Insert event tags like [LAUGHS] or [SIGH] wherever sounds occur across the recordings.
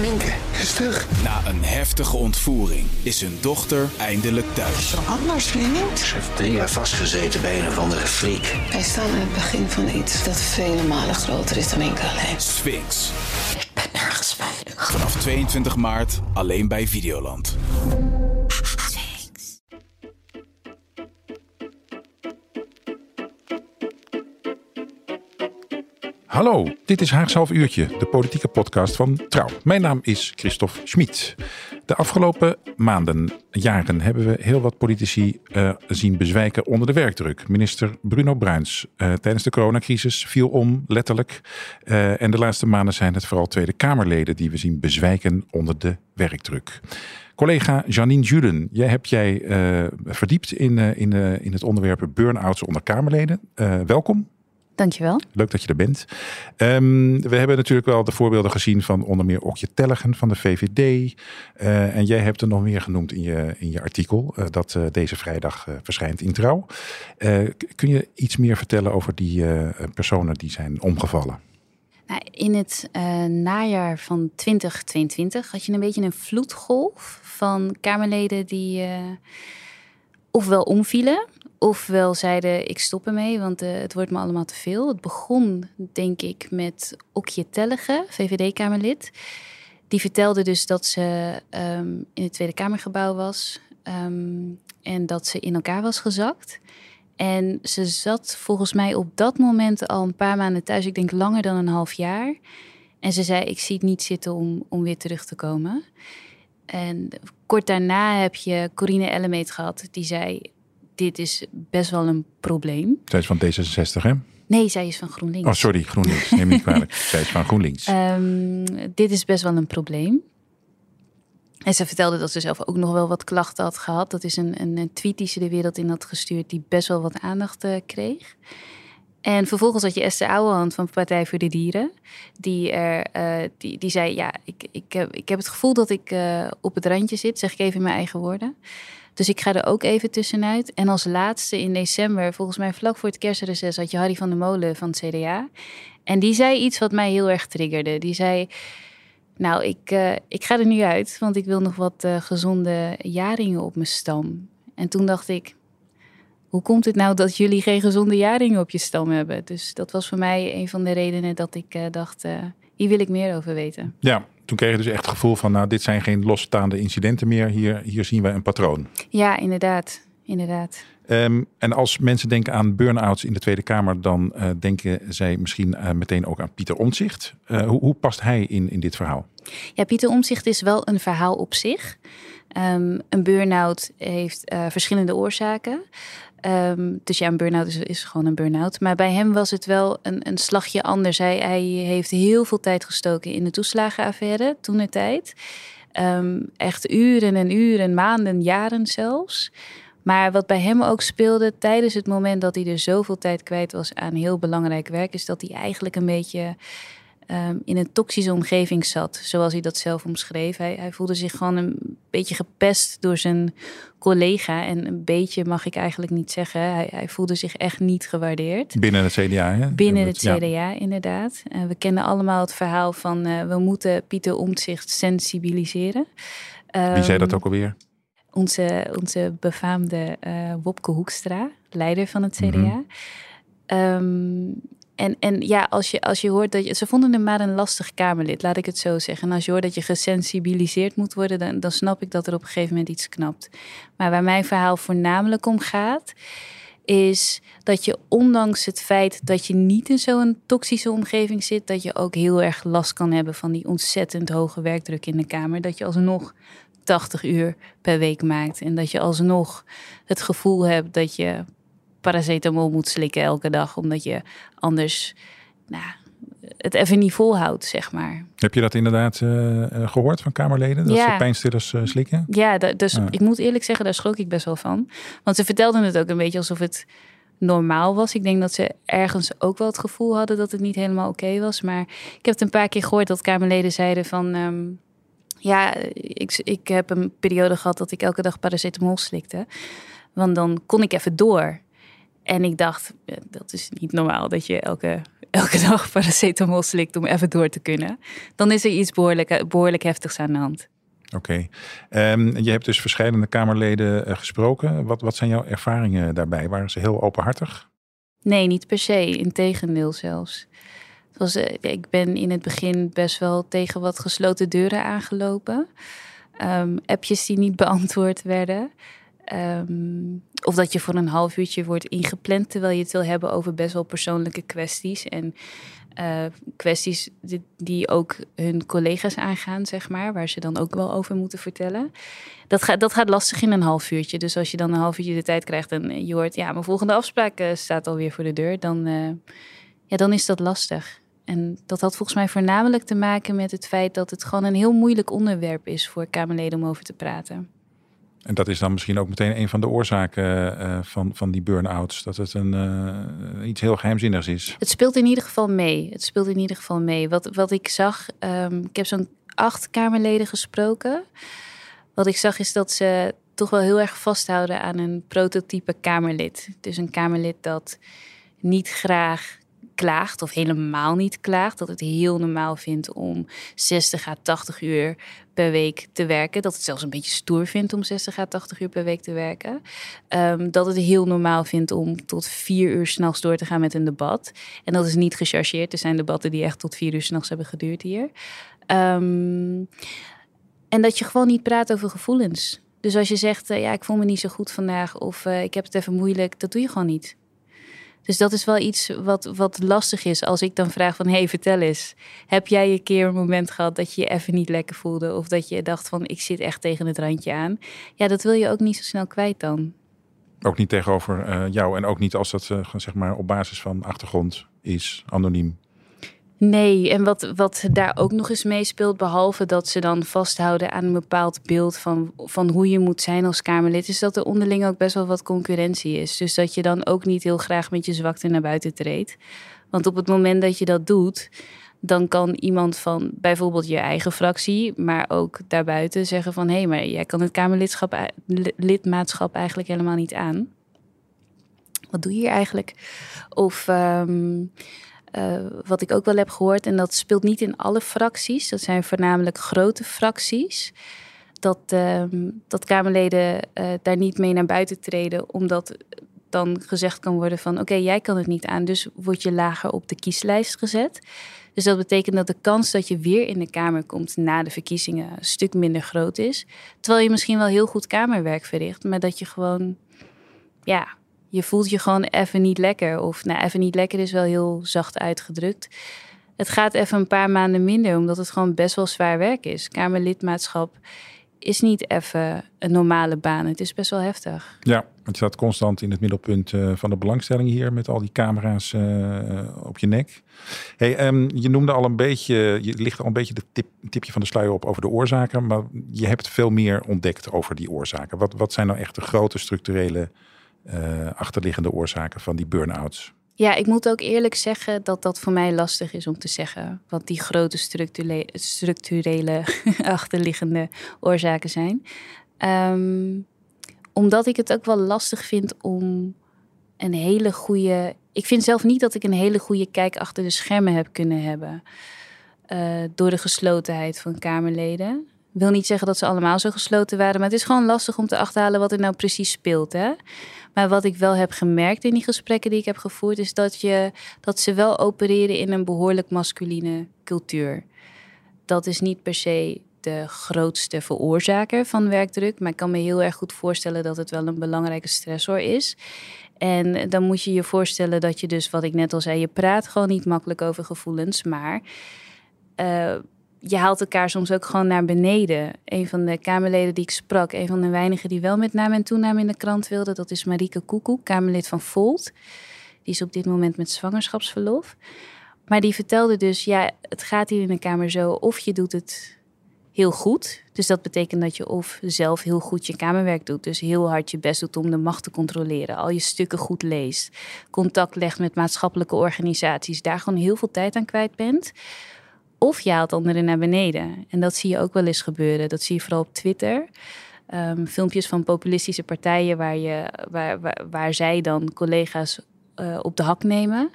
Minke is terug. Na een heftige ontvoering is hun dochter eindelijk thuis. Anders, vriend. Ze heeft drie jaar vastgezeten bij een of andere freak. Wij staan in het begin van iets dat vele malen groter is dan Minke alleen. Sphinx. Ik ben nergens veilig. Vanaf 22 maart alleen bij Videoland. Hallo, dit is Haags Half Uurtje, de politieke podcast van Trouw. Mijn naam is Christophe Schmid. De afgelopen maanden, jaren hebben we heel wat politici uh, zien bezwijken onder de werkdruk. Minister Bruno Bruins uh, tijdens de coronacrisis viel om, letterlijk. Uh, en de laatste maanden zijn het vooral Tweede Kamerleden die we zien bezwijken onder de werkdruk. Collega Janine Julen, jij hebt jij verdiept in, in, in het onderwerp burn-outs onder Kamerleden. welkom. Dankjewel. Leuk dat je er bent. Um, we hebben natuurlijk wel de voorbeelden gezien van onder meer Okje Tellegen van de VVD. Uh, en jij hebt er nog meer genoemd in je, in je artikel uh, dat uh, deze vrijdag verschijnt in Trouw. kun je iets meer vertellen over die personen die zijn omgevallen? Nou, in het najaar van 2022 had je een beetje een vloedgolf van Kamerleden die ofwel omvielen ofwel zeiden ik stop ermee, want uh, het wordt me allemaal te veel. Het begon denk ik met Okje Tellige, VVD-Kamerlid. Die vertelde dus dat ze um, in het Tweede Kamergebouw was um, en dat ze in elkaar was gezakt. En ze zat volgens mij op dat moment al een paar maanden thuis, ik denk langer dan een half jaar. En ze zei: Ik zie het niet zitten om, om weer terug te komen. En kort daarna heb je Corine Ellemeet gehad, die zei: dit is best wel een probleem. Zij is van D66, hè? Nee, zij is van GroenLinks. Oh, sorry, GroenLinks. Neem niet kwalijk. [LAUGHS] zij is van GroenLinks. Um, dit is best wel een probleem. En ze vertelde dat ze zelf ook nog wel wat klachten had gehad. Dat is een, een tweet die ze de wereld in had gestuurd, die best wel wat aandacht uh, kreeg. En vervolgens had je Esther Ouwehand van Partij voor de Dieren. Die, er, uh, die, die zei, ja, ik, ik, heb, ik heb het gevoel dat ik uh, op het randje zit. Zeg ik even in mijn eigen woorden. Dus ik ga er ook even tussenuit. En als laatste in december, volgens mij vlak voor het kerstreces, had je Harry van der Molen van het CDA. En die zei iets wat mij heel erg triggerde. Die zei, nou, ik, uh, ik ga er nu uit, want ik wil nog wat uh, gezonde jaringen op mijn stam. En toen dacht ik, hoe komt het nou dat jullie geen gezonde jaringen op je stam hebben? Dus dat was voor mij een van de redenen dat ik uh, dacht, hier wil ik meer over weten. Ja, toen kreeg je dus echt het gevoel van, nou, dit zijn geen losstaande incidenten meer. Hier, hier zien we een patroon. Ja, inderdaad. inderdaad. Um, en als mensen denken aan burn-outs in de Tweede Kamer, dan uh, denken zij misschien uh, meteen ook aan Pieter Omtzigt. Uh, hoe, hoe, past hij in, in dit verhaal? Ja, Pieter Omtzigt is wel een verhaal op zich. Um, een burn-out heeft verschillende oorzaken. Um, dus ja, een burn-out is, gewoon een burn-out. Maar bij hem was het wel een, een slagje anders. Hij, hij heeft heel veel tijd gestoken in de toeslagenaffaire toen de tijd. Um, echt uren en uren, maanden, jaren zelfs. Maar wat bij hem ook speelde tijdens het moment dat hij er zoveel tijd kwijt was aan heel belangrijk werk, is dat hij eigenlijk een beetje um, in een toxische omgeving zat, zoals hij dat zelf omschreef. Hij, hij, voelde zich gewoon een beetje gepest door zijn collega. En een beetje mag ik eigenlijk niet zeggen. Hij, hij voelde zich echt niet gewaardeerd. Binnen het CDA, hè? Binnen het CDA, ja. inderdaad. Uh, we kennen allemaal het verhaal van uh, we moeten Pieter Omtzigt sensibiliseren. Um, Wie zei dat ook alweer? Onze, onze befaamde uh, Wopke Hoekstra, leider van het CDA. Mm -hmm. um, en, en ja, als je, als je hoort dat je. Ze vonden hem maar een lastig Kamerlid, laat ik het zo zeggen. En als je hoort dat je gesensibiliseerd moet worden, dan, dan snap ik dat er op een gegeven moment iets knapt. Maar waar mijn verhaal voornamelijk om gaat, is dat je ondanks het feit dat je niet in zo'n toxische omgeving zit, dat je ook heel erg last kan hebben van die ontzettend hoge werkdruk in de Kamer. Dat je alsnog 80 uur per week maakt. En dat je alsnog het gevoel hebt dat je paracetamol moet slikken elke dag, omdat je anders nou, het even niet volhoudt, zeg maar. Heb je dat inderdaad uh, gehoord van Kamerleden? Dat ja. ze pijnstillers uh, slikken? Ja, dus ja. ik moet eerlijk zeggen, daar schrok ik best wel van. Want ze vertelden het ook een beetje alsof het normaal was. Ik denk dat ze ergens ook wel het gevoel hadden dat het niet helemaal oké okay was. Maar ik heb het een paar keer gehoord dat Kamerleden zeiden van... Um, ja, ik, ik heb een periode gehad dat ik elke dag paracetamol slikte. Want dan kon ik even door. En ik dacht, dat is niet normaal dat je elke, [LAUGHS] elke dag paracetamol slikt om even door te kunnen, dan is er iets behoorlijk, behoorlijk heftigs aan de hand. Oké. Ehm, je hebt dus verschillende Kamerleden eh, gesproken. Wat, wat zijn jouw ervaringen daarbij? Waren ze heel openhartig? Nee, niet per se. Integendeel zelfs. Het was, eh, ik ben in het begin best wel tegen wat gesloten deuren aangelopen. Um, appjes die niet [LAUGHS] beantwoord werden. Ehm, of dat je voor een half uurtje wordt ingepland terwijl je het wil hebben over best wel persoonlijke kwesties. En uh, kwesties die, ook hun collega's aangaan, zeg maar, waar ze dan ook wel over moeten vertellen. Dat, gaat dat gaat lastig in een half uurtje. Dus als je dan een half uurtje de tijd krijgt en je hoort, ja, mijn volgende afspraak uh, staat alweer voor de deur, dan, uh, ja, dan is dat lastig. En dat had volgens mij voornamelijk te maken met het feit dat het gewoon een heel moeilijk onderwerp is voor Kamerleden om over te praten. En dat is dan misschien ook meteen een van de oorzaken uh, van, van die burn-outs. Dat het een, uh, iets heel geheimzinnigs is. Het speelt in ieder geval mee. Het speelt in ieder geval mee. Wat, wat ik zag, um, ik heb zo'n acht Kamerleden gesproken. Wat ik zag is dat ze toch wel heel erg vasthouden aan een prototype Kamerlid. Dus een Kamerlid dat niet graag klaagt of helemaal niet klaagt. Dat het heel normaal vindt om 60 à 80 uur per week te werken. Dat het zelfs een beetje stoer vindt om 60 à 80 uur per week te werken. Um, dat het heel normaal vindt om tot vier uur s'nachts door te gaan met een debat. En dat is niet gechargeerd. Er zijn debatten die echt tot vier uur s'nachts hebben geduurd hier. Um, en dat je gewoon niet praat over gevoelens. Dus als je zegt, uh, ja, ik voel me niet zo goed vandaag of uh, ik heb het even moeilijk, dat doe je gewoon niet. Dus dat is wel iets wat, wat lastig is als ik dan vraag van... hey, vertel eens, heb jij een keer een moment gehad dat je je even niet lekker voelde... of dat je dacht van, ik zit echt tegen het randje aan? Ja, dat wil je ook niet zo snel kwijt dan. Ook niet tegenover uh, jou en ook niet als dat uh, zeg maar op basis van achtergrond is, anoniem. Nee, en wat, wat daar ook nog eens meespeelt, behalve dat ze dan vasthouden aan een bepaald beeld van, van hoe je moet zijn als Kamerlid, is dat er onderling ook best wel wat concurrentie is. Dus dat je dan ook niet heel graag met je zwakte naar buiten treedt. Want op het moment dat je dat doet, dan kan iemand van bijvoorbeeld je eigen fractie, maar ook daarbuiten zeggen van hé, hey, maar jij kan het Kamerlidschap lidmaatschap eigenlijk helemaal niet aan. Wat doe je hier eigenlijk? Of um, uh, wat ik ook wel heb gehoord, en dat speelt niet in alle fracties, dat zijn voornamelijk grote fracties, dat, uh, dat Kamerleden uh, daar niet mee naar buiten treden, omdat dan gezegd kan worden van oké, jij kan het niet aan, dus word je lager op de kieslijst gezet. Dus dat betekent dat de kans dat je weer in de Kamer komt na de verkiezingen een stuk minder groot is. Terwijl je misschien wel heel goed Kamerwerk verricht, maar dat je gewoon ja, je voelt je gewoon even niet lekker. Of nou, even niet lekker is wel heel zacht uitgedrukt. Het gaat even een paar maanden minder, omdat het gewoon best wel zwaar werk is. Kamerlidmaatschap is niet even een normale baan. Het is best wel heftig. Ja, want je staat constant in het middelpunt uh, van de belangstelling hier met al die camera's uh, op je nek. Hey, um, je noemde al een beetje, je ligt al een beetje de tip, tipje van de sluier op over de oorzaken, maar je hebt veel meer ontdekt over die oorzaken. Wat, wat zijn nou echt de grote structurele uh, achterliggende oorzaken van die burn-outs? Ja, ik moet ook eerlijk zeggen dat dat voor mij lastig is om te zeggen. Wat die grote structurele, structurele [LAUGHS] achterliggende oorzaken zijn. Um, omdat ik het ook wel lastig vind om een hele goede. Ik vind zelf niet dat ik een hele goede kijk achter de schermen heb kunnen hebben. Uh, door de geslotenheid van Kamerleden wil niet zeggen dat ze allemaal zo gesloten waren, maar het is gewoon lastig om te achterhalen wat er nou precies speelt. Hè? Maar wat ik wel heb gemerkt in die gesprekken die ik heb gevoerd, is dat, je, dat ze wel opereren in een behoorlijk masculine cultuur. Dat is niet per se de grootste veroorzaker van werkdruk, maar ik kan me heel erg goed voorstellen dat het wel een belangrijke stressor is. En dan moet je je voorstellen dat je dus, wat ik net al zei, je praat gewoon niet makkelijk over gevoelens, maar. Uh, je haalt elkaar soms ook gewoon naar beneden. Een van de Kamerleden die ik sprak, een van de weinigen die wel met naam en toenaam in de krant wilde, dat is Marieke Koekoek, Kamerlid van Volt. Die is op dit moment met zwangerschapsverlof. Maar die vertelde dus, ja, het gaat hier in de Kamer zo, of je doet het heel goed. Dus dat betekent dat je of zelf heel goed je kamerwerk doet. Dus heel hard je best doet om de macht te controleren. Al je stukken goed leest. Contact legt met maatschappelijke organisaties. Daar gewoon heel veel tijd aan kwijt bent. Of je haalt anderen naar beneden. En dat zie je ook wel eens gebeuren. Dat zie je vooral op Twitter. Um, filmpjes van populistische partijen waar, je, waar, waar, waar zij dan collega's uh, op de hak nemen.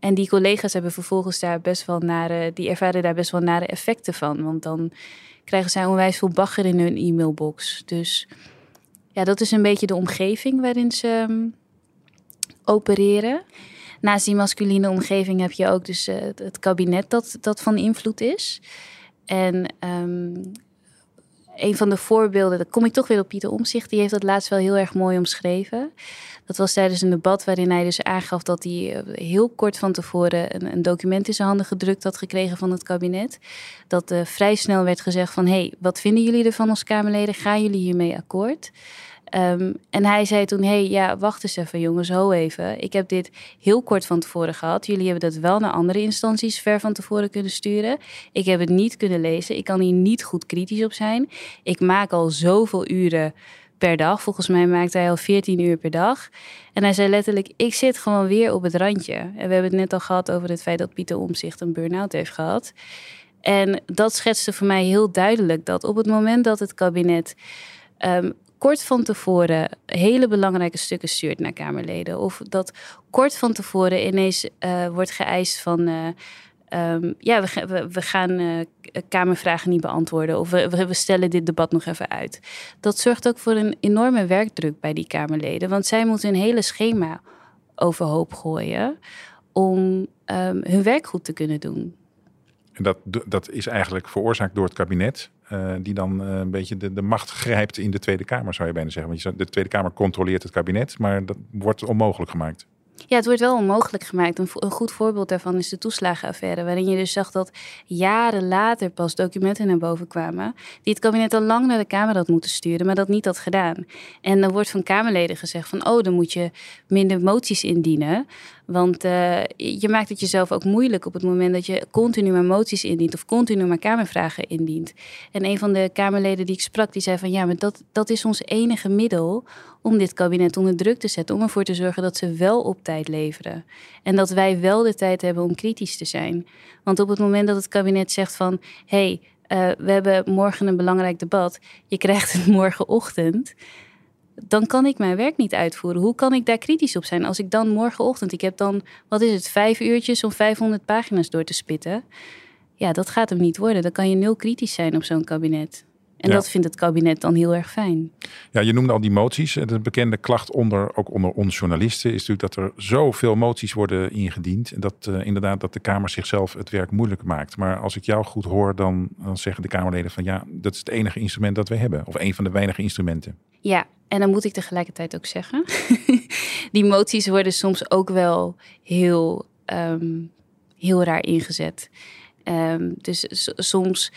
en die collega's hebben vervolgens daar best wel nare, die ervaren daar best wel nare effecten van. Want dan krijgen zij onwijs veel bagger in hun e-mailbox. Dus ja, dat is een beetje de omgeving waarin ze ehm, opereren. Naast die masculine omgeving heb je ook dus uh, het kabinet dat, dat van invloed is. En um, een van de voorbeelden, dan kom ik toch weer op Pieter Omzicht, die heeft dat laatst wel heel erg mooi omschreven. Dat was tijdens een debat waarin hij dus aangaf dat hij eh, heel kort van tevoren een, een document in zijn handen gedrukt had gekregen van het kabinet. Dat uh, vrij snel werd gezegd van, hé, hey, wat vinden jullie ervan als Kamerleden? Gaan jullie hiermee akkoord? Um, en hij zei toen: Hé, hey, ja, wacht eens even, jongens, ho even. Ik heb dit heel kort van tevoren gehad. Jullie hebben dat wel naar andere instanties ver van tevoren kunnen sturen. Ik heb het niet kunnen lezen. Ik kan hier niet goed kritisch op zijn. Ik maak al zoveel uren per dag. Volgens mij maakt hij al 14 uur per dag. En hij zei letterlijk: Ik zit gewoon weer op het randje. En we hebben het net al gehad over het feit dat Pieter Omzicht een burn-out heeft gehad. En dat schetste voor mij heel duidelijk dat op het moment dat het kabinet. Um, kort van tevoren hele belangrijke stukken stuurt naar Kamerleden. Of dat kort van tevoren ineens uh, wordt geëist van. Uh, um, ja, we, we, we gaan uh, Kamervragen niet beantwoorden. Of we, we stellen dit debat nog even uit. Dat zorgt ook voor een enorme werkdruk bij die Kamerleden. Want zij moeten een hele schema overhoop gooien. om um, hun werk goed te kunnen doen. En dat, dat is eigenlijk veroorzaakt door het kabinet. Uh, die dan uh, een beetje de, macht grijpt in de Tweede Kamer, zou je bijna zeggen. Want je, de Tweede Kamer controleert het kabinet, maar dat wordt onmogelijk gemaakt. Ja, het wordt wel onmogelijk gemaakt. Een, een, goed voorbeeld daarvan is de toeslagenaffaire, waarin je dus zag dat jaren later pas documenten naar boven kwamen die het kabinet al lang naar de Kamer had moeten sturen, maar dat niet had gedaan. En dan wordt van Kamerleden gezegd van, oh, dan moet je minder moties indienen, want uh, je maakt het jezelf ook moeilijk op het moment dat je continu maar moties indient of continu maar Kamervragen indient. En een van de Kamerleden die ik sprak, die zei van ja, maar dat, dat is ons enige middel om dit kabinet onder druk te zetten. Om ervoor te zorgen dat ze wel op tijd leveren. En dat wij wel de tijd hebben om kritisch te zijn. Want op het moment dat het kabinet zegt van hé, hey, uh, we hebben morgen een belangrijk debat, je krijgt het [LAUGHS] morgenochtend dan kan ik mijn werk niet uitvoeren. Hoe kan ik daar kritisch op zijn als ik dan morgenochtend, ik heb dan, wat is het, vijf uurtjes om 500 pagina's door te spitten? Ja, dat gaat hem niet worden. Dan kan je nul kritisch zijn op zo'n kabinet. En dat vindt het kabinet dan heel erg fijn. Ja, je noemde al die moties. De bekende klacht onder, ook onder ons journalisten, is natuurlijk dat er zoveel moties worden ingediend. En dat uh, inderdaad dat de Kamer zichzelf het werk moeilijk maakt. Maar als ik jou goed hoor, dan, dan zeggen de Kamerleden van ja, dat is het enige instrument dat we hebben. Of een van de weinige instrumenten. Ja, en dan moet ik tegelijkertijd ook zeggen, [LAUGHS] die moties worden soms ook wel heel, um, heel raar ingezet. Um, dus soms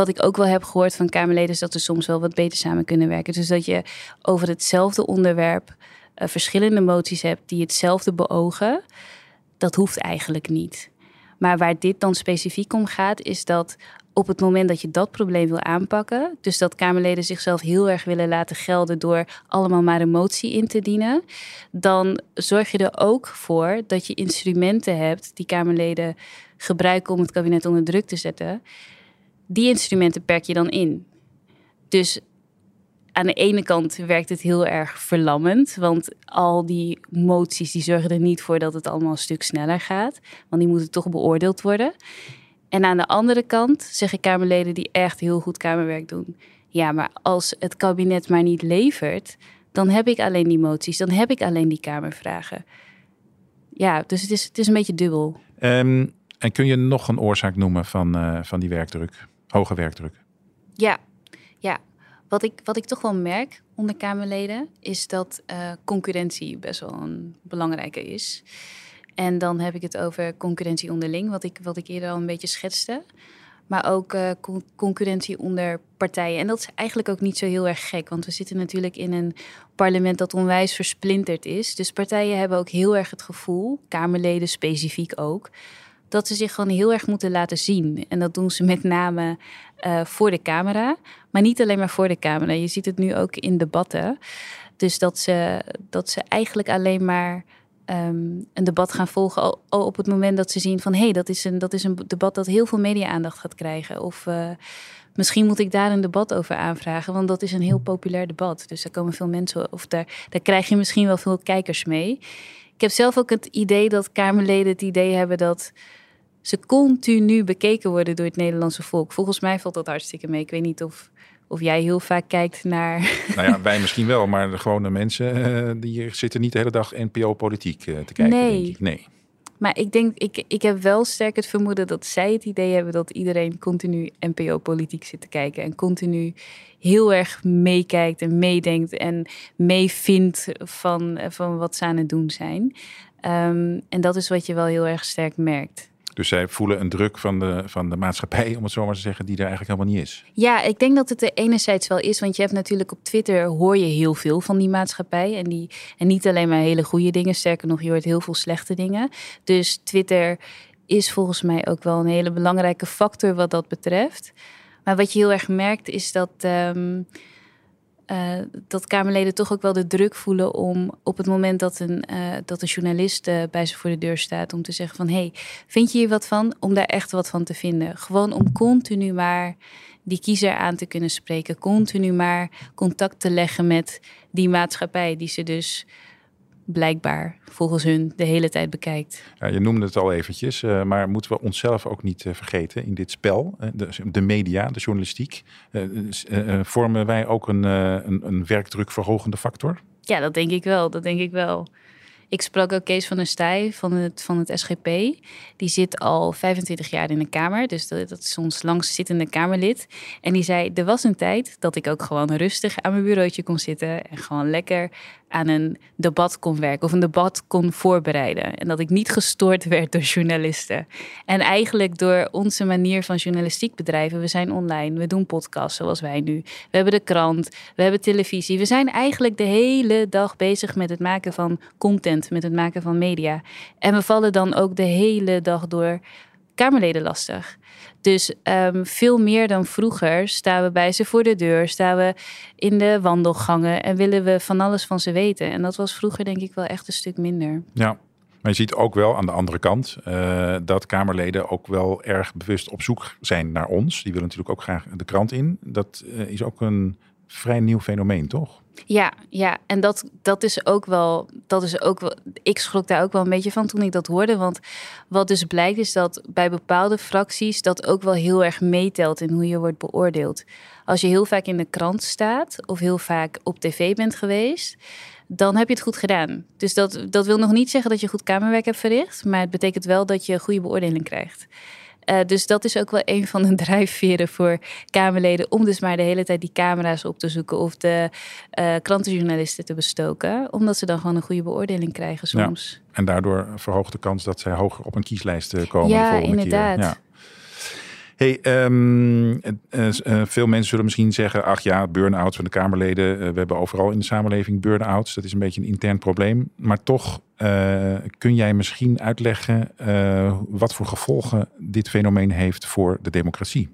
wat ik ook wel heb gehoord van Kamerleden is dat ze soms wel wat beter samen kunnen werken. Dus dat je over hetzelfde onderwerp uh, verschillende moties hebt die hetzelfde beogen. Dat hoeft eigenlijk niet. Maar waar dit dan specifiek om gaat, is dat op het moment dat je dat probleem wil aanpakken, dus dat Kamerleden zichzelf heel erg willen laten gelden door allemaal maar een motie in te dienen, dan zorg je er ook voor dat je instrumenten hebt die Kamerleden gebruiken om het kabinet onder druk te zetten die instrumenten perk je dan in. Dus aan de ene kant werkt het heel erg verlammend, want al die moties die zorgen er niet voor dat het allemaal een stuk sneller gaat, want die moeten toch beoordeeld worden. En aan de andere kant zeggen Kamerleden die echt heel goed Kamerwerk doen, ja, maar als het kabinet maar niet levert, dan heb ik alleen die moties, dan heb ik alleen die Kamervragen. Ja, dus het is, het is een beetje dubbel. Um, en kun je nog een oorzaak noemen van, uh, van die werkdruk? Hoge werkdruk. Ja, ja. Wat ik, wat ik toch wel merk onder Kamerleden is dat uh, concurrentie best wel een belangrijke is. En dan heb ik het over concurrentie onderling, wat ik, wat ik eerder al een beetje schetste. Maar ook uh, concurrentie onder partijen. En dat is eigenlijk ook niet zo heel erg gek, want we zitten natuurlijk in een parlement dat onwijs versplinterd is. Dus partijen hebben ook heel erg het gevoel, Kamerleden specifiek ook, dat ze zich gewoon heel erg moeten laten zien. En dat doen ze met name uh, voor de camera, maar niet alleen maar voor de camera. Je ziet het nu ook in debatten. Dus dat ze, dat ze eigenlijk alleen maar um, een debat gaan volgen al, op het moment dat ze zien van hé, hey, dat, is een, dat is een debat dat heel veel media-aandacht gaat krijgen. Of uh, misschien moet ik daar een debat over aanvragen, want dat is een heel populair debat. Dus daar komen veel mensen, of daar, daar krijg je misschien wel veel kijkers mee ik heb zelf ook het idee dat Kamerleden het idee hebben dat ze continu bekeken worden door het Nederlandse volk. Volgens mij valt dat hartstikke mee. Ik weet niet of, of jij heel vaak kijkt naar. Nou ja, wij misschien wel, maar de gewone mensen uh, die zitten niet de hele dag NPO-politiek uh, te kijken. Nee. Denk ik. nee. Maar ik denk, ik, ik heb wel sterk het vermoeden dat zij het idee hebben dat iedereen continu NPO-politiek zit te kijken. En continu heel erg meekijkt en meedenkt en meevindt van, van wat ze aan het doen zijn. Um, en dat is wat je wel heel erg sterk merkt. Dus zij voelen een druk van de, van de maatschappij, om het zo maar te zeggen, die er eigenlijk helemaal niet is. Ja, ik denk dat het er enerzijds wel is. Want je hebt natuurlijk op Twitter hoor je heel veel van die maatschappij. En, die, en niet alleen maar hele goede dingen. Sterker nog, je hoort heel veel slechte dingen. Dus Twitter is volgens mij ook wel een hele belangrijke factor wat dat betreft. Maar wat je heel erg merkt is dat. Um, uh, dat Kamerleden toch ook wel de druk voelen om op het moment dat een, uh, dat een journalist uh, bij ze voor de deur staat, om te zeggen van hé, hey, vind je hier wat van? Om daar echt wat van te vinden. Gewoon om continu maar die kiezer aan te kunnen spreken, continu maar contact te leggen met die maatschappij die ze dus blijkbaar volgens hun de hele tijd bekijkt. Ja, je noemde het al eventjes, uh, maar moeten we onszelf ook niet uh, vergeten in dit spel? Uh, de, de, media, de journalistiek. vormen wij ook een, een, een werkdrukverhogende factor? Ja, dat denk ik wel. Dat denk ik wel. Ik sprak ook Kees van der Staaij van het, van het SGP. Die zit al 25 jaar in de Kamer. Dus dat, dat is ons langstzittende Kamerlid. En die zei, er was een tijd dat ik ook gewoon rustig aan mijn bureautje kon zitten. En gewoon lekker aan een debat kon werken of een debat kon voorbereiden. En dat ik niet gestoord werd door journalisten. En eigenlijk door onze manier van journalistiek bedrijven. We zijn online, we doen podcasts zoals wij nu. We hebben de krant, we hebben televisie. We zijn eigenlijk de hele dag bezig met het maken van content, met het maken van media. En we vallen dan ook de hele dag door Kamerleden lastig. Dus um, veel meer dan vroeger staan we bij ze voor de deur, staan we in de wandelgangen en willen we van alles van ze weten. En dat was vroeger denk ik wel echt een stuk minder. Ja. Maar je ziet ook wel aan de andere kant uh, dat Kamerleden ook wel erg bewust op zoek zijn naar ons. Die willen natuurlijk ook graag de krant in. Dat uh, is ook een vrij nieuw fenomeen, toch? Ja, ja, en dat, dat is ook wel, dat is ook wel, ik schrok daar ook wel een beetje van toen ik dat hoorde. Want wat dus blijkt is dat bij bepaalde fracties dat ook wel heel erg meetelt in hoe je wordt beoordeeld. Als je heel vaak in de krant staat of heel vaak op tv bent geweest, dan heb je het goed gedaan. Dus dat, dat wil nog niet zeggen dat je goed kamerwerk hebt verricht, maar het betekent wel dat je goede beoordeling krijgt. Uh, dus dat is ook wel een van de [LAUGHS] drijfveren voor Kamerleden. Om dus maar de hele tijd die camera's op te zoeken of de uh, krantenjournalisten te bestoken. Omdat ze dan gewoon een goede beoordeling krijgen soms. Ja, en daardoor verhoogt de kans dat zij hoger op een kieslijst eh, komen. Ja, de inderdaad. Keer. Ja. Hey, um, uh, uh, veel mensen zullen misschien zeggen: ach ja, burn-outs van de Kamerleden. We hebben overal in de samenleving burn-outs. Dat is een beetje een intern probleem. Maar toch kun jij misschien uitleggen wat voor gevolgen dit fenomeen heeft voor de democratie.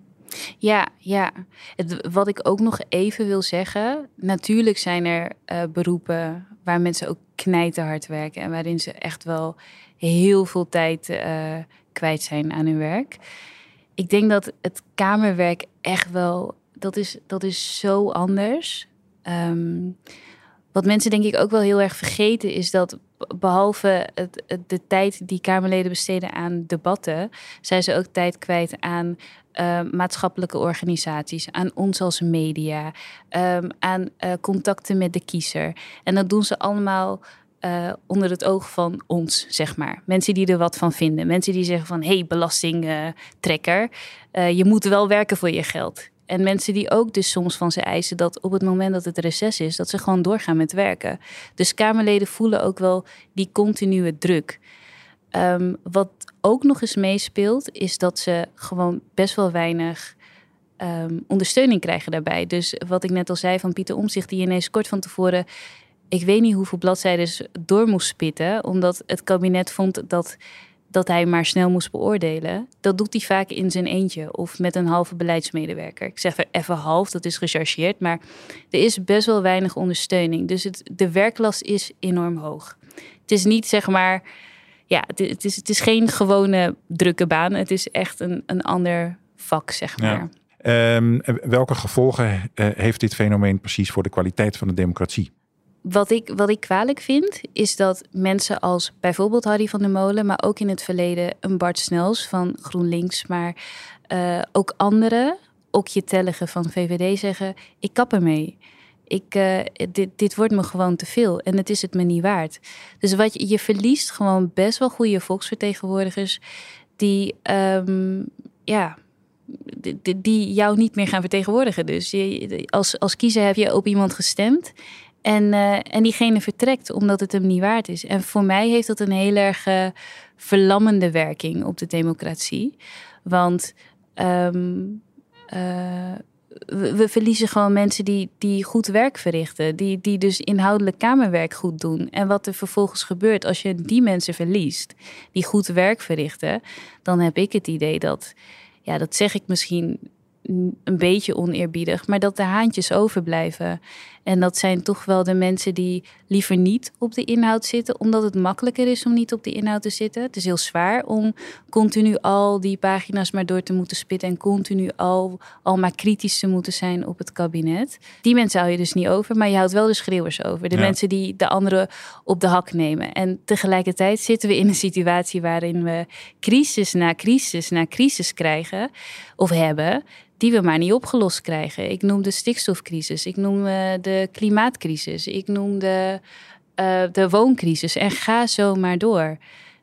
Ja, ja. Het, wat ik ook nog even wil zeggen. Natuurlijk zijn er beroepen waar mensen ook knijterhard werken. En waarin ze echt wel heel veel tijd kwijt zijn aan hun werk ik denk dat het kamerwerk echt wel, dat is, dat is zo anders. Um, wat mensen denk ik ook wel heel erg vergeten is dat behalve het, de tijd die Kamerleden besteden aan debatten, zijn ze ook tijd kwijt aan uh, maatschappelijke organisaties, aan ons als media, um, aan uh, contacten met de kiezer. En dat doen ze allemaal uh, onder het oog van ons, zeg maar. Mensen die er wat van vinden. Mensen die zeggen van, hé, hey, belastingtrekker, uh, je moet wel werken voor je geld. En mensen die ook dus soms van ze eisen dat op het moment dat het reces is, dat ze gewoon doorgaan met werken. Dus Kamerleden voelen ook wel die continue druk. Um, wat ook nog eens meespeelt, is dat ze gewoon best wel weinig um, ondersteuning krijgen daarbij. Dus wat ik net al zei van Pieter Omzicht, die ineens kort van tevoren ik weet niet hoeveel bladzijden door moest spitten, omdat het kabinet vond dat, dat hij maar snel moest beoordelen. Dat doet hij vaak in zijn eentje of met een halve beleidsmedewerker. Ik zeg even half, dat is gechargeerd, maar er is best wel weinig ondersteuning. Dus het, de werklast is enorm hoog. Het is niet zeg maar, ja, het, het, is, het is geen gewone drukke baan. Het is echt een, een ander vak, zeg maar. Ja. Um, welke gevolgen uh, heeft dit fenomeen precies voor de kwaliteit van de democratie? Wat ik, wat ik kwalijk vind, is dat mensen als bijvoorbeeld Harry van der Molen, maar ook in het verleden een Bart Snels van GroenLinks, maar uh, ook anderen, ook je tellige van VVD zeggen: ik kap ermee. Ik, uh, dit, dit wordt me gewoon te veel en het is het me niet waard. Dus wat je, verliest gewoon best wel goede volksvertegenwoordigers die, um, ja, die, jou niet meer gaan vertegenwoordigen. Dus als, als kiezer heb je op iemand gestemd en, uh, en diegene vertrekt omdat het hem niet waard is. En voor mij heeft dat een heel erg uh, verlammende werking op de democratie. Want um, uh, we, we, verliezen gewoon mensen die, die goed werk verrichten. Die, die dus inhoudelijk kamerwerk goed doen. En wat er vervolgens gebeurt als je die mensen verliest, die goed werk verrichten, dan heb ik het idee dat, ja, dat zeg ik misschien een beetje oneerbiedig, maar dat de haantjes overblijven. En dat zijn toch wel de mensen die liever niet op de inhoud zitten, omdat het makkelijker is om niet op de inhoud te zitten. Het is heel zwaar om continu al die pagina's maar door te moeten spitten en continu al, al maar kritisch te moeten zijn op het kabinet. Die mensen hou je dus niet over, maar je houdt wel de schreeuwers over. De mensen die de anderen op de hak nemen. En tegelijkertijd zitten we in een situatie waarin we crisis na crisis na crisis krijgen of hebben die we maar niet opgelost krijgen. Ik noem de stikstofcrisis, ik noem uh, de klimaatcrisis, ik noem de, uh, de wooncrisis en ga zo maar door.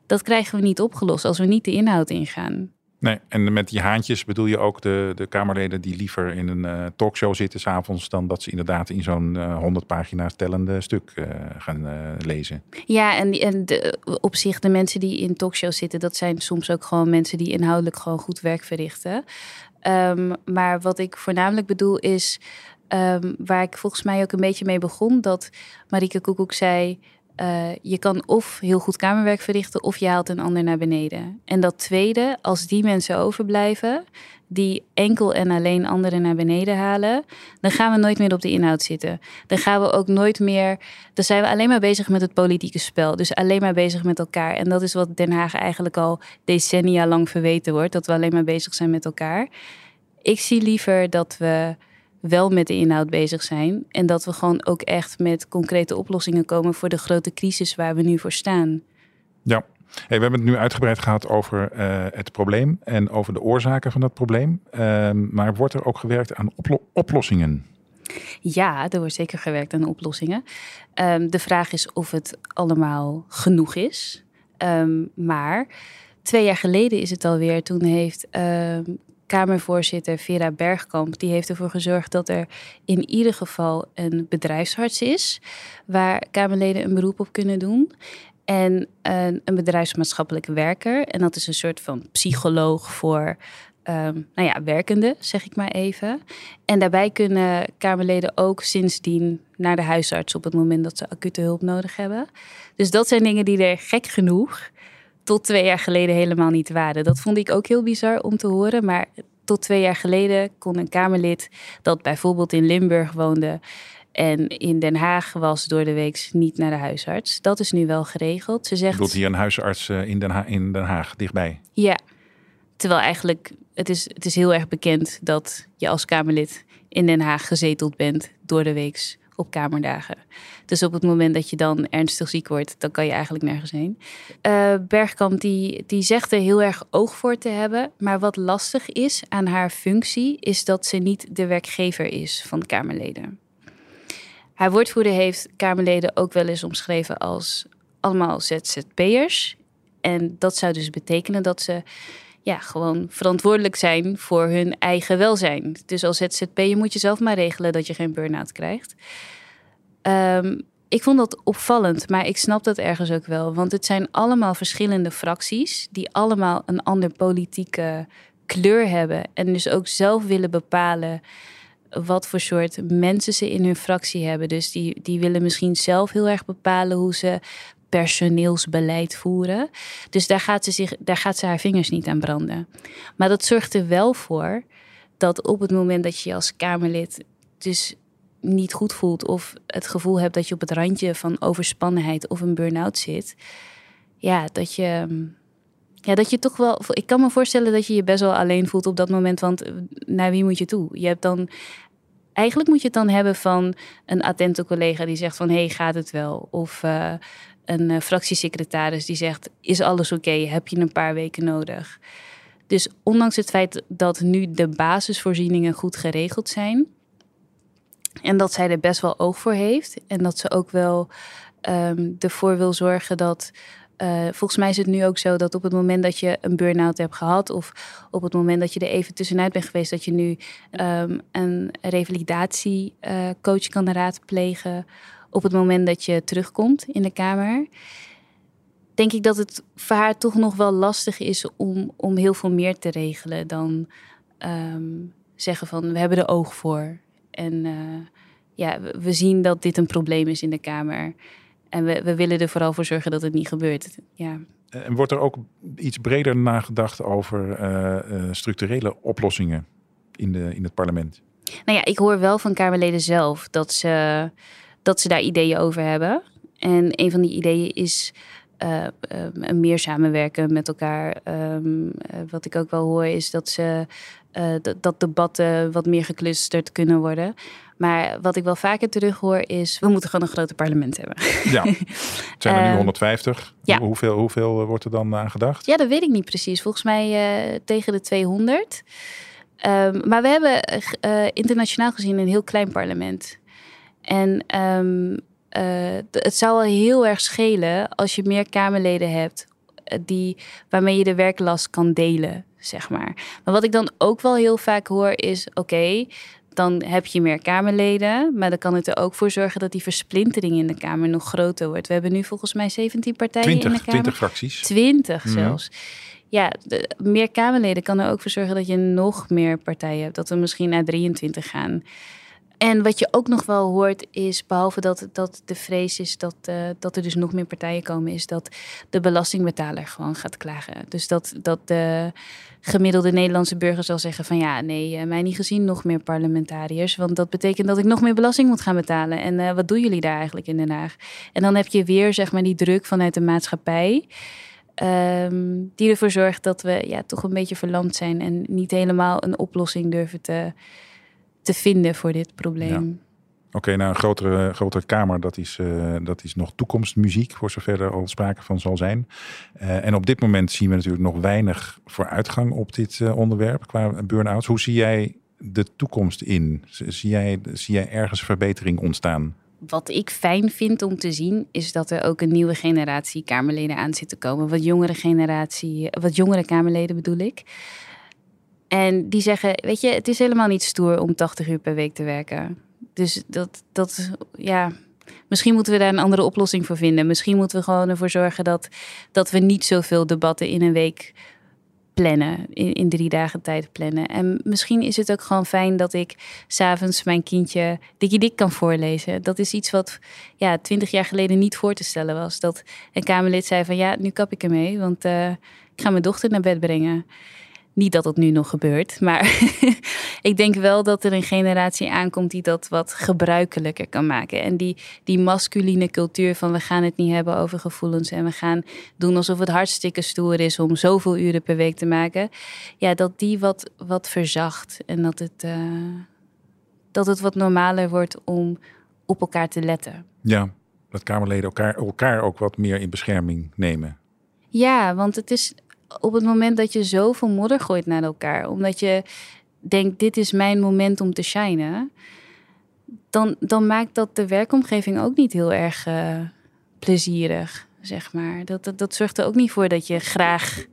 Dat krijgen we niet opgelost als we niet de inhoud ingaan. Nee, en met die haantjes bedoel je ook de, de Kamerleden die liever in een uh, talkshow zitten s'avonds dan dat ze inderdaad in zo'n uh, 100 pagina's tellende stuk uh, gaan lezen. Ja, en, en de, op zich de mensen die in talkshows zitten, dat zijn soms ook gewoon mensen die inhoudelijk gewoon goed werk verrichten. Um, maar wat ik voornamelijk bedoel is, um, waar ik volgens mij ook een beetje mee begon, dat Marike Koekoek zei, uh, je kan of heel goed kamerwerk verrichten of je haalt een ander naar beneden. En dat tweede, als die mensen overblijven, die enkel en alleen anderen naar beneden halen, dan gaan we nooit meer op de inhoud zitten. Dan gaan we ook nooit meer. Dan zijn we alleen maar bezig met het politieke spel. Dus alleen maar bezig met elkaar. En dat is wat Den Haag eigenlijk al decennia lang verweten wordt: dat we alleen maar bezig zijn met elkaar. Ik zie liever dat we wel met de inhoud bezig zijn. En dat we gewoon ook echt met concrete oplossingen komen voor de grote crisis waar we nu voor staan. Ja, Hey, we hebben het nu uitgebreid gehad over uh, het probleem en over de oorzaken van dat probleem. Uh, maar wordt er ook gewerkt aan oplo oplossingen? Ja, er wordt zeker gewerkt aan oplossingen. Um, de vraag is of het allemaal genoeg is. Um, maar twee jaar geleden is het alweer. Toen heeft um, Kamervoorzitter Vera Bergkamp, die heeft ervoor gezorgd dat er in ieder geval een bedrijfsarts is, waar Kamerleden een beroep op kunnen doen. En een, een bedrijfsmaatschappelijk werker. En dat is een soort van psycholoog voor um, nou ja, werkenden, zeg ik maar even. En daarbij kunnen Kamerleden ook sindsdien naar de huisarts op het moment dat ze acute hulp nodig hebben. Dus dat zijn dingen die er gek genoeg tot twee jaar geleden helemaal niet waren. Dat vond ik ook heel bizar om te horen. Maar tot twee jaar geleden kon een Kamerlid dat bijvoorbeeld in Limburg woonde en in Den Haag was door de week niet naar de huisarts. Dat is nu wel geregeld. Ze zegt. Doet hier een huisarts eh, in Den, Haag, in Den Haag dichtbij? Ja. Terwijl eigenlijk, het is, het is heel erg bekend dat je als Kamerlid in Den Haag gezeteld bent door de weeks op kamerdagen. Dus op het moment dat je dan ernstig ziek wordt, dan kan je eigenlijk nergens heen. Uh, Bergkamp die, die zegt er heel erg oog voor te hebben. Maar wat lastig is aan haar functie, is dat ze niet de werkgever is van de Kamerleden. Haar woordvoerder heeft Kamerleden ook wel eens omschreven als allemaal ZZP'ers. En dat zou dus betekenen dat ze ja, gewoon verantwoordelijk zijn voor hun eigen welzijn. Dus als ZZP'er moet je zelf maar regelen dat je geen burn-out krijgt. Um, ik vond dat opvallend, maar ik snap dat ergens ook wel. Want het zijn allemaal verschillende fracties die allemaal een andere politieke kleur hebben. En dus ook zelf willen bepalen wat voor soort mensen ze in hun fractie hebben. Dus die, die willen misschien zelf heel erg bepalen hoe ze personeelsbeleid voeren. Dus daar gaat, ze zich, daar gaat ze haar vingers niet aan branden. Maar dat zorgt er wel voor dat op het moment dat je als Kamerlid dus niet goed voelt of het gevoel hebt dat je op het randje van overspannenheid of een burn-out zit, ja, dat je, ja, dat je toch wel. Ik kan me voorstellen dat je je best wel alleen voelt op dat moment, want naar wie moet je toe? Je hebt dan eigenlijk moet je het dan hebben van een attente collega die zegt van hé, hey, gaat het wel? Of uh, een uh, fractiesecretaris die zegt is alles oké? Heb je een paar weken nodig? Dus ondanks het feit dat nu de basisvoorzieningen goed geregeld zijn en dat zij er best wel oog voor heeft en dat ze ook wel um, ervoor wil zorgen dat uh, volgens mij is het nu ook zo dat op het moment dat je een burn-out hebt gehad, of op het moment dat je er even tussenuit bent geweest, dat je nu um, een revalidatiecoach uh, kan raadplegen op het moment dat je terugkomt in de kamer. Denk ik dat het voor haar toch nog wel lastig is om, om heel veel meer te regelen dan um, zeggen van we hebben er oog voor. En uh, ja, we zien dat dit een probleem is in de kamer. En we, we willen er vooral voor zorgen dat het niet gebeurt. Ja. En wordt er ook iets breder nagedacht over uh, uh, structurele oplossingen in, de, in het parlement? Nou ja, ik hoor wel van Kamerleden zelf dat ze, dat ze daar ideeën over hebben. En een van die ideeën is uh, um, meer samenwerken met elkaar. Um, uh, wat ik ook wel hoor is dat, ze, uh, dat debatten wat meer geclusterd kunnen worden. Maar wat ik wel vaker terug hoor is, we moeten gewoon een groter parlement hebben. Ja, het [LAUGHS] zijn er nu 150. Ja. Hoeveel, hoeveel wordt er dan aan gedacht? Ja, dat weet ik niet precies. Volgens mij tegen de 200. Um, maar we hebben internationaal gezien een heel klein parlement. En um, uh, het zou wel heel erg schelen als je meer Kamerleden hebt die, waarmee je de werklast kan delen, zeg maar. Maar wat ik dan ook wel heel vaak hoor is, oké, okay, dan heb je meer Kamerleden. Maar dan kan het er ook voor zorgen dat die versplintering in de Kamer nog groter wordt. We hebben nu volgens mij 17 partijen 20, in de Kamer. 20 fracties. 20 zelfs. Ja, de, meer Kamerleden kan er ook voor zorgen dat je nog meer partijen hebt. Dat we misschien naar 23 gaan. En wat je ook nog wel hoort is, behalve dat, dat de vrees is dat, uh, dat er dus nog meer partijen komen, is dat de belastingbetaler gewoon gaat klagen. Dus dat, dat de gemiddelde Nederlandse burger zal zeggen van ja, nee, uh, mij niet gezien nog meer parlementariërs. Want dat betekent dat ik nog meer belasting moet gaan betalen. En uh, wat doen jullie daar eigenlijk in Den Haag? En dan heb je weer zeg maar die druk vanuit de maatschappij. Um, die ervoor zorgt dat we ja, toch een beetje verlamd zijn en niet helemaal een oplossing durven te te vinden voor dit probleem. Ja. Oké, okay, nou een grotere, grotere kamer, dat is, uh, dat is nog toekomstmuziek, voor zover er al sprake van zal zijn. Uh, en op dit moment zien we natuurlijk nog weinig vooruitgang op dit uh, onderwerp qua burn-outs. Hoe zie jij de toekomst in? Zie jij, zie jij ergens verbetering ontstaan? Wat ik fijn vind om te zien, is dat er ook een nieuwe generatie Kamerleden aan zit te komen. Wat jongere generatie, wat jongere Kamerleden bedoel ik. En die zeggen, weet je, het is helemaal niet stoer om 80 uur per week te werken. Dus dat, dat ja, misschien moeten we daar een andere oplossing voor vinden. Misschien moeten we gewoon ervoor zorgen dat, dat we niet zoveel debatten in een week plannen, in, drie dagen tijd plannen. En misschien is het ook gewoon fijn dat ik s'avonds mijn kindje Dikkie Dik kan voorlezen. Dat is iets wat ja, twintig jaar geleden niet voor te stellen was. Dat een Kamerlid zei van ja, nu kap ik ermee, want uh, ik ga mijn dochter naar bed brengen. Niet dat het nu nog gebeurt, maar [LAUGHS] ik denk wel dat er een generatie aankomt die dat wat gebruikelijker kan maken. En die, die masculine cultuur van we gaan het niet hebben over gevoelens en we gaan doen alsof het hartstikke stoer is om zoveel uren per week te maken. Ja, dat die wat, wat verzacht en dat het, uh, dat het wat normaler wordt om op elkaar te letten. Ja, dat Kamerleden elkaar, elkaar ook wat meer in bescherming nemen. Ja, want het is op het moment dat je zoveel modder gooit naar elkaar, omdat je denkt: dit is mijn moment om te shinen, dan, dan maakt dat de werkomgeving ook niet heel erg uh, plezierig, zeg maar. Dat, dat, dat zorgt er ook niet voor dat je graag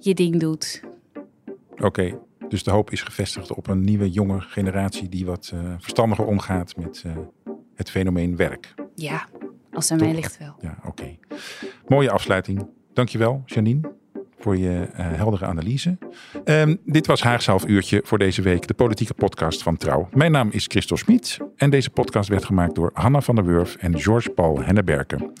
je ding doet. Oké, okay, dus de hoop is gevestigd op een nieuwe, jonge generatie die wat uh, verstandiger omgaat met uh, het fenomeen werk. Ja, als aan mij ligt wel. Ja, oké. Okay. Mooie afsluiting. Dankjewel, Janine voor je uh, heldere analyse. Um, dit was Haagse half uurtje voor deze week, de politieke podcast van Trouw. Mijn naam is Christel Smit en deze podcast werd gemaakt door Hanna van der Wurf en George Paul Henneberken.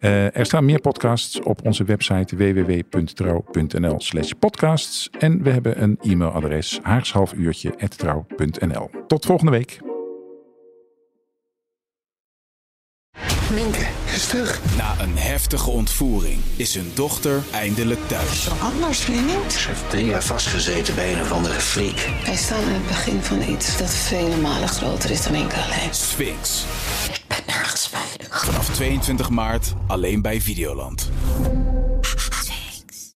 Uh, er staan meer podcasts op onze website www.trouw.nl podcasts. En we hebben een e-mailadres haagshalfuurtje.trouw.nl. Tot volgende week. Minke, Na een heftige ontvoering is hun dochter eindelijk thuis. Anders, vriend. Ze heeft drie jaar vastgezeten bij een of andere freak. Wij staan aan het begin van iets dat vele malen groter is dan enkel alleen. Sphinx. Ik ben nergens veilig. Vanaf 22 maart alleen bij Videoland.